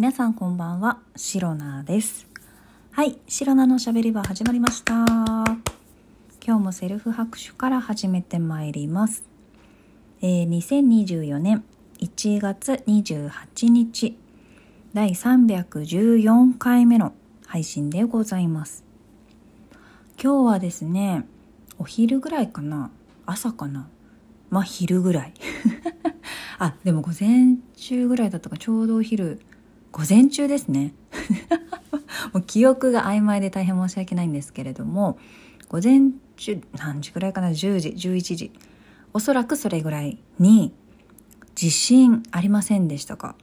皆さんこんばんは、シロナです。はい、シロナのしゃべり場始まりました。今日もセルフ拍手から始めてまいります。えー2024年1月28日、第314回目の配信でございます。今日はですね、お昼ぐらいかな朝かなまあ昼ぐらい。あ、でも午前中ぐらいだったかちょうどお昼、午前中ですね。もう記憶が曖昧で大変申し訳ないんですけれども、午前中、何時ぐらいかな ?10 時、11時。おそらくそれぐらいに、地震ありませんでしたか？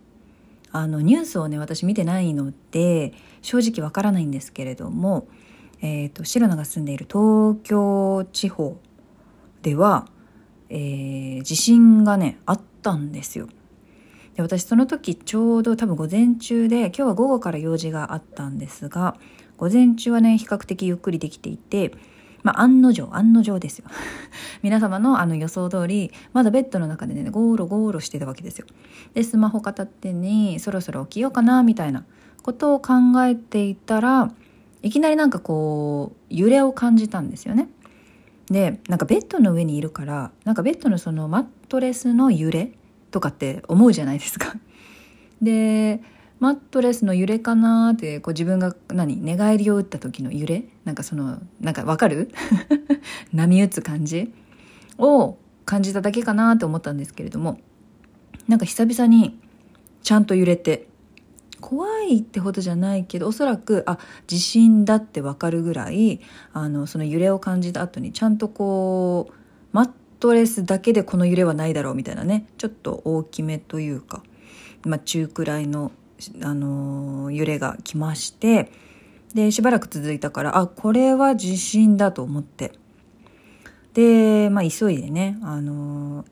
あの、ニュースをね、私見てないので、正直わからないんですけれども、えっ、と、白野が住んでいる東京地方では、えー地震がね、あったんですよ。で私その時ちょうど多分午前中で今日は午後から用事があったんですが午前中はね比較的ゆっくりできていてまあ案の定案の定ですよ。皆様のあの予想通りまだベッドの中でねゴーロゴーロしてたわけですよ。でスマホ片手にそろそろ起きようかなみたいなことを考えていたらいきなりなんかこう揺れを感じたんですよね。でなんかベッドの上にいるからなんかベッドのそのマットレスの揺れとかって思うじゃないですか。でマットレスの揺れかなってこう自分が何寝返りを打った時の揺れ？なんかそのなんかわかる？波打つ感じ？を感じただけかなって思ったんですけれどもなんか久々にちゃんと揺れて怖いってほどじゃないけどおそらくあ地震だってわかるぐらいあのその揺れを感じた後にちゃんとこうマットレスだけでこの揺れはないだろうみたいなね。ちょっと大きめというか、まあ、中くらいの、あのー揺れが来まして。でしばらく続いたからあこれは地震だと思って。で、まあ、急いでね、あの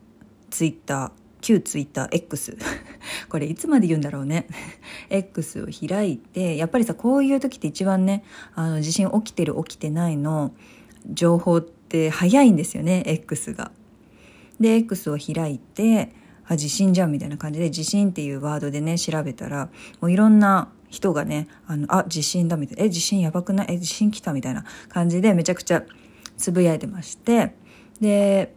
ツイッター旧ツイッター X これいつまで言うんだろうね。X を開いてやっぱりさこういう時って一番ねあの地震起きてる起きてないの情報って早いんですよね X が。で X を開いてあ地震じゃんみたいな感じで地震っていうワードでね調べたらもういろんな人がねあのあ地震だみたいなえ地震やばくない？え地震来たみたいな感じでめちゃくちゃつぶやいてましてで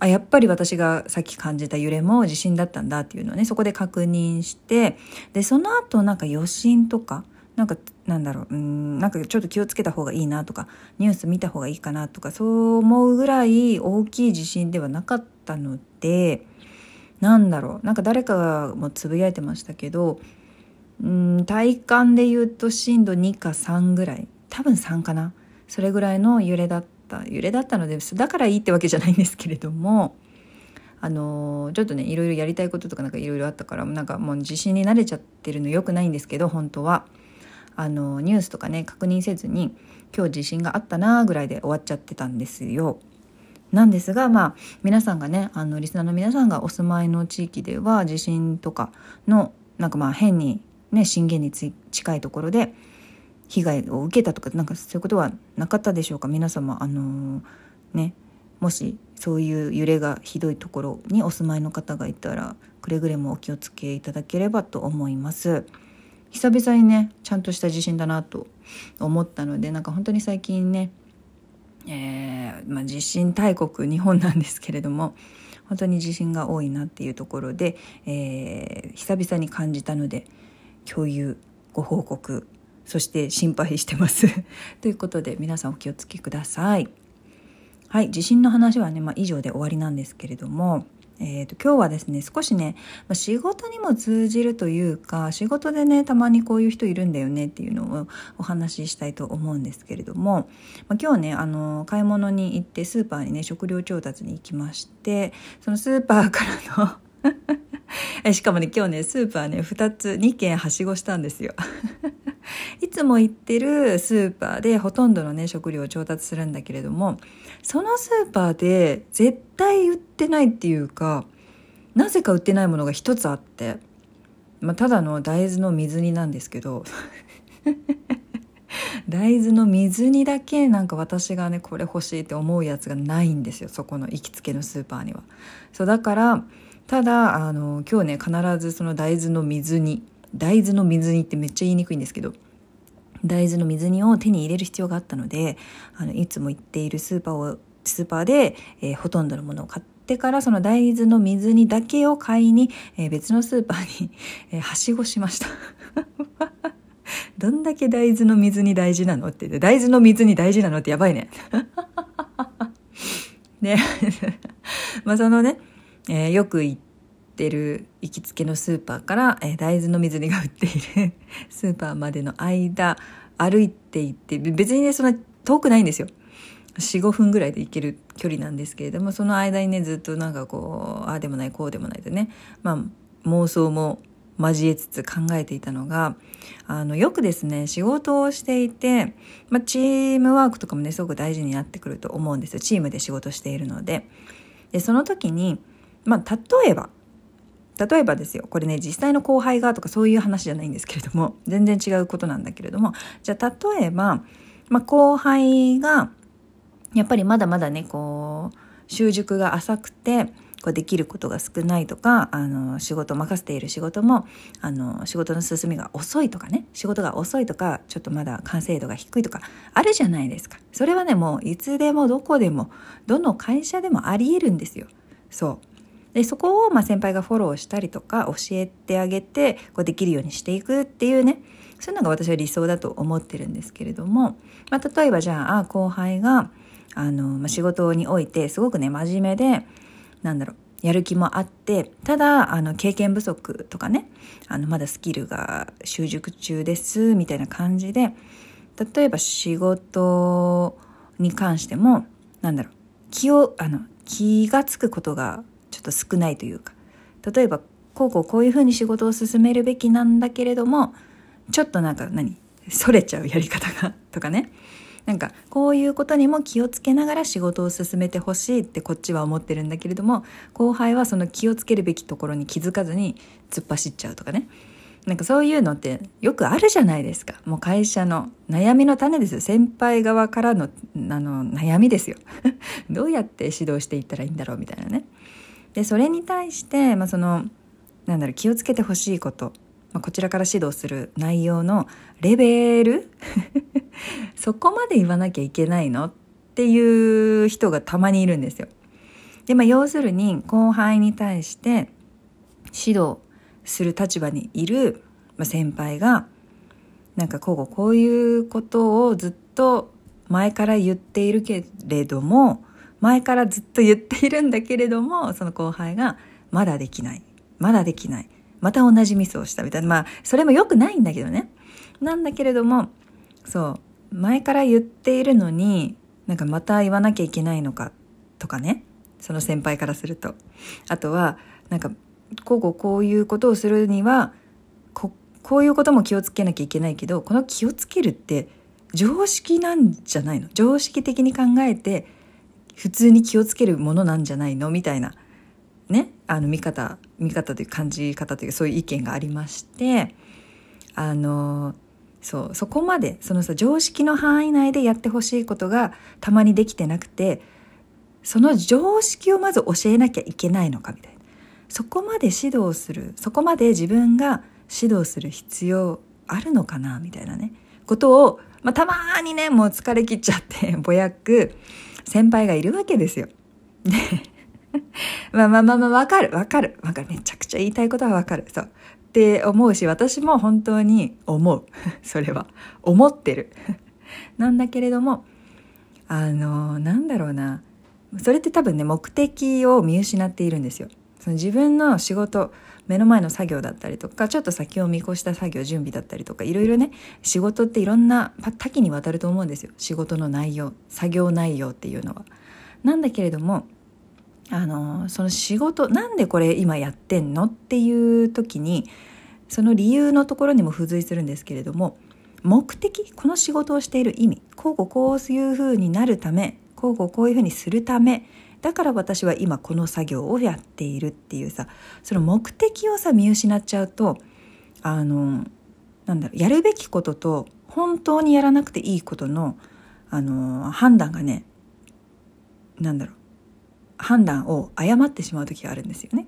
あやっぱり私がさっき感じた揺れも地震だったんだっていうのをねそこで確認してでその後なんか余震とかなんかなんだろううんなんかちょっと気をつけた方がいいなとかニュース見た方がいいかなとかそう思うぐらい大きい地震ではなかったのでなんだろうなんか誰かもつぶやいてましたけどうん体感で言うと震度2か3ぐらい多分3かなそれぐらいの揺れだった揺れだったのでだからいいってわけじゃないんですけれどもあのちょっとねいろいろやりたいこととかなんかいろいろあったからなんかもう地震に慣れちゃってるのよくないんですけど本当は。あのニュースとかね確認せずに今日地震があったなぐらいで終わっちゃってたんですよ。なんですがまあ皆さんがねあのリスナーの皆さんがお住まいの地域では地震とかのなんかまあ変にね震源につい近いところで被害を受けたとかなんかそういうことはなかったでしょうか？皆様あのねもしそういう揺れがひどいところにお住まいの方がいたらくれぐれもお気をつけいただければと思います久々にねちゃんとした地震だなと思ったのでなんか本当に最近ねえーまあ、地震大国日本なんですけれども本当に地震が多いなっていうところで、えー久々に感じたので共有ご報告そして心配してます ということで皆さんお気をつけください。はい地震の話はね、まあ、以上で終わりなんですけれども、えー、と今日はですね少しね仕事にも通じるというか仕事でねたまにこういう人いるんだよねっていうのをお話ししたいと思うんですけれども、まあ、今日ねあの買い物に行ってスーパーにね食料調達に行きましてそのスーパーからのしかもね今日ねスーパーね2つ2軒はしごしたんですよ。いつも行ってるスーパーでほとんどのね食料を調達するんだけれどもそのスーパーで絶対売ってないっていうかなぜか売ってないものが一つあって、まあ、ただの大豆の水煮なんですけど 大豆の水煮だけなんか私がねこれ欲しいって思うやつがないんですよそこの行きつけのスーパーには。そうだからただあの今日ね必ずその大豆の水煮大豆の水煮ってめっちゃ言いにくいんですけど大豆の水煮を手に入れる必要があったのであのいつも行っているスーパーをスーパーで、えー、ほとんどのものを買ってからその大豆の水煮だけを買いに、えー、別のスーパーに、えー、はしごしました どんだけ大豆の水に大事なのってって、大豆の水に大事なのってやばいね。ね。まあそのね、えー、よく行ってる行きつけのスーパーから、え、大豆の水煮が売っている スーパーまでの間、歩いて行って、別にね、そんな遠くないんですよ。4、5分ぐらいで行ける距離なんですけれども、その間にね、ずっとなんかこう、ああでもない、こうでもないでね、まあ、妄想も交えつつ考えていたのが、あの、よくですね、仕事をしていて、まあ、チームワークとかもね、すごく大事になってくると思うんですよ。チームで仕事しているので。で、その時に、まあ、例えば、例えばですよ、これね、実際の後輩がとかそういう話じゃないんですけれども、全然違うことなんだけれども、じゃあ例えば、まあ、後輩が、やっぱりまだまだね、こう、習熟が浅くて、こうできることが少ないとか、あの、仕事を任せている仕事も、あの、仕事の進みが遅いとかね、仕事が遅いとか、ちょっとまだ完成度が低いとか、あるじゃないですか。それはね、もういつでもどこでも、どの会社でもあり得るんですよ。そう。で、そこを、まあ、先輩がフォローしたりとか、教えてあげて、こうできるようにしていくっていうね、そういうのが私は理想だと思ってるんですけれども、まあ、例えばじゃあ、後輩が、あの、まあ、仕事において、すごくね、真面目で、なんだろう、やる気もあって、ただ、あの、経験不足とかね、あの、まだスキルが習熟中です、みたいな感じで、例えば仕事に関しても、なんだろう、気を、あの、気がつくことがと少ないというか、例えば、こうこうこういうふうに仕事を進めるべきなんだけれども、ちょっとなんか何、それちゃうやり方が、とかね。なんかこういうことにも気をつけながら仕事を進めてほしいってこっちは思ってるんだけれども後輩はその気をつけるべきところに気づかずに突っ走っちゃうとかねなんかそういうのってよくあるじゃないですか。もう会社の悩みの種ですよ。先輩側からのあの悩みですよ。どうやって指導していったらいいんだろうみたいなね。で、それに対して、まあ、その、なんだろう、気をつけてほしいこと、まあ、こちらから指導する内容のレベル？そこまで言わなきゃいけないの？っていう人がたまにいるんですよ。で、まあ、要するに後輩に対して指導する立場にいる先輩がなんかこうこういうことをずっと前から言っているけれども前からずっと言っているんだけれどもその後輩がまだできない。まだできない。また同じミスをしたみたいな。まあそれも良くないんだけどね。なんだけれどもそう。前から言っているのになんかまた言わなきゃいけないのかとかね。その先輩からすると。あとはなんかこうこういうことをするにはここういうことも気をつけなきゃいけないけどこの気をつけるって常識なんじゃないの？常識的に考えて普通に気をつけるものなんじゃないの？みたいな。ね？あの見方見方という感じ方というそういう意見がありまして。あのそうそこまでそのさ常識の範囲内でやってほしいことがたまにできてなくてその常識をまず教えなきゃいけないのかみたいな。そこまで指導するそこまで自分が指導する必要あるのかなみたいなね。ことを、まあ、たまにねもう疲れ切っちゃってぼやく先輩がいるわけですよ。まあまあまあまあわかるわかるわかるめちゃくちゃ言いたいことはわかるそうって思うし、私も本当に思う。それは。思ってる。なんだけれども、あの、なんだろうな。それって多分ね、目的を見失っているんですよ。その自分の仕事、目の前の作業だったりとか、ちょっと先を見越した作業、準備だったりとか、いろいろね、仕事っていろんな多岐にわたると思うんですよ。仕事の内容、作業内容っていうのは。なんだけれども、あのその仕事なんでこれ今やってんのっていう時にその理由のところにも付随するんですけれども目的この仕事をしている意味こうこうこういうふうになるためこうこうこういうふうにするためだから私は今この作業をやっているっていうさその目的をさ見失っちゃうとあのなんだろうやるべきことと本当にやらなくていいことのあの判断がねなんだろう判断を誤ってしまう時があるんですよね。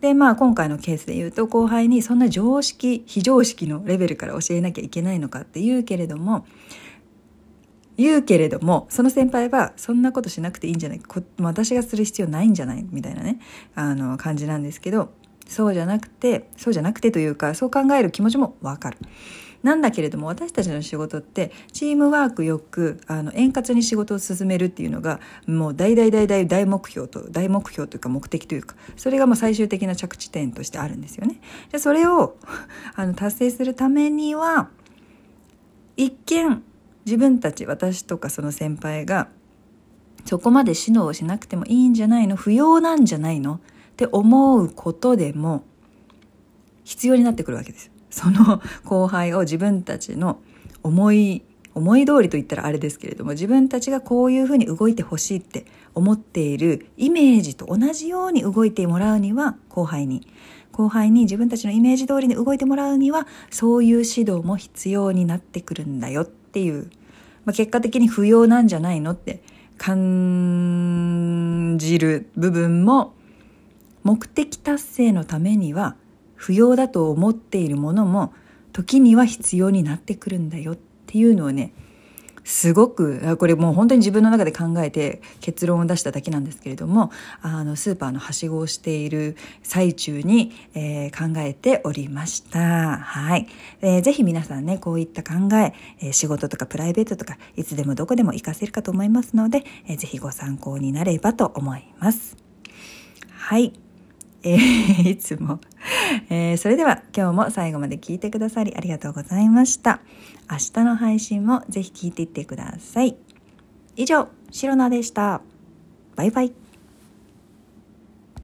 でまあ今回のケースで言うと後輩にそんな常識非常識のレベルから教えなきゃいけないのかって言うけれども言うけれどもその先輩はそんなことしなくていいんじゃない私がする必要ないんじゃないみたいなねあの感じなんですけどそうじゃなくてそうじゃなくてというかそう考える気持ちもわかる。なんだけれども私たちの仕事ってチームワークよくあの円滑に仕事を進めるっていうのがもう大大大大大目標と大目標というか目的というかそれがもう最終的な着地点としてあるんですよね。でそれをあの達成するためには一見自分たち私とかその先輩がそこまで指導しなくてもいいんじゃないの不要なんじゃないのって思うことでも必要になってくるわけです。その後輩を自分たちの思い思い通りと言ったらあれですけれども自分たちがこういうふうに動いてほしいって思っているイメージと同じように動いてもらうには後輩に後輩に自分たちのイメージ通りに動いてもらうにはそういう指導も必要になってくるんだよっていう、まあ、結果的に不要なんじゃないのって感じる部分も目的達成のためには不要だと思っているものも時には必要になってくるんだよっていうのをねすごくこれもう本当に自分の中で考えて結論を出しただけなんですけれどもあのスーパーのはしごをしている最中に、えー、考えておりました。はい、えー、ぜひ皆さんねこういった考ええー、仕事とかプライベートとかいつでもどこでも活かせるかと思いますので、えー、ぜひご参考になればと思います。はい。えー、いつも、えー、それでは今日も最後まで聞いてくださりありがとうございました。明日の配信もぜひ聞いていってください。以上、シロナでした。バイバイ。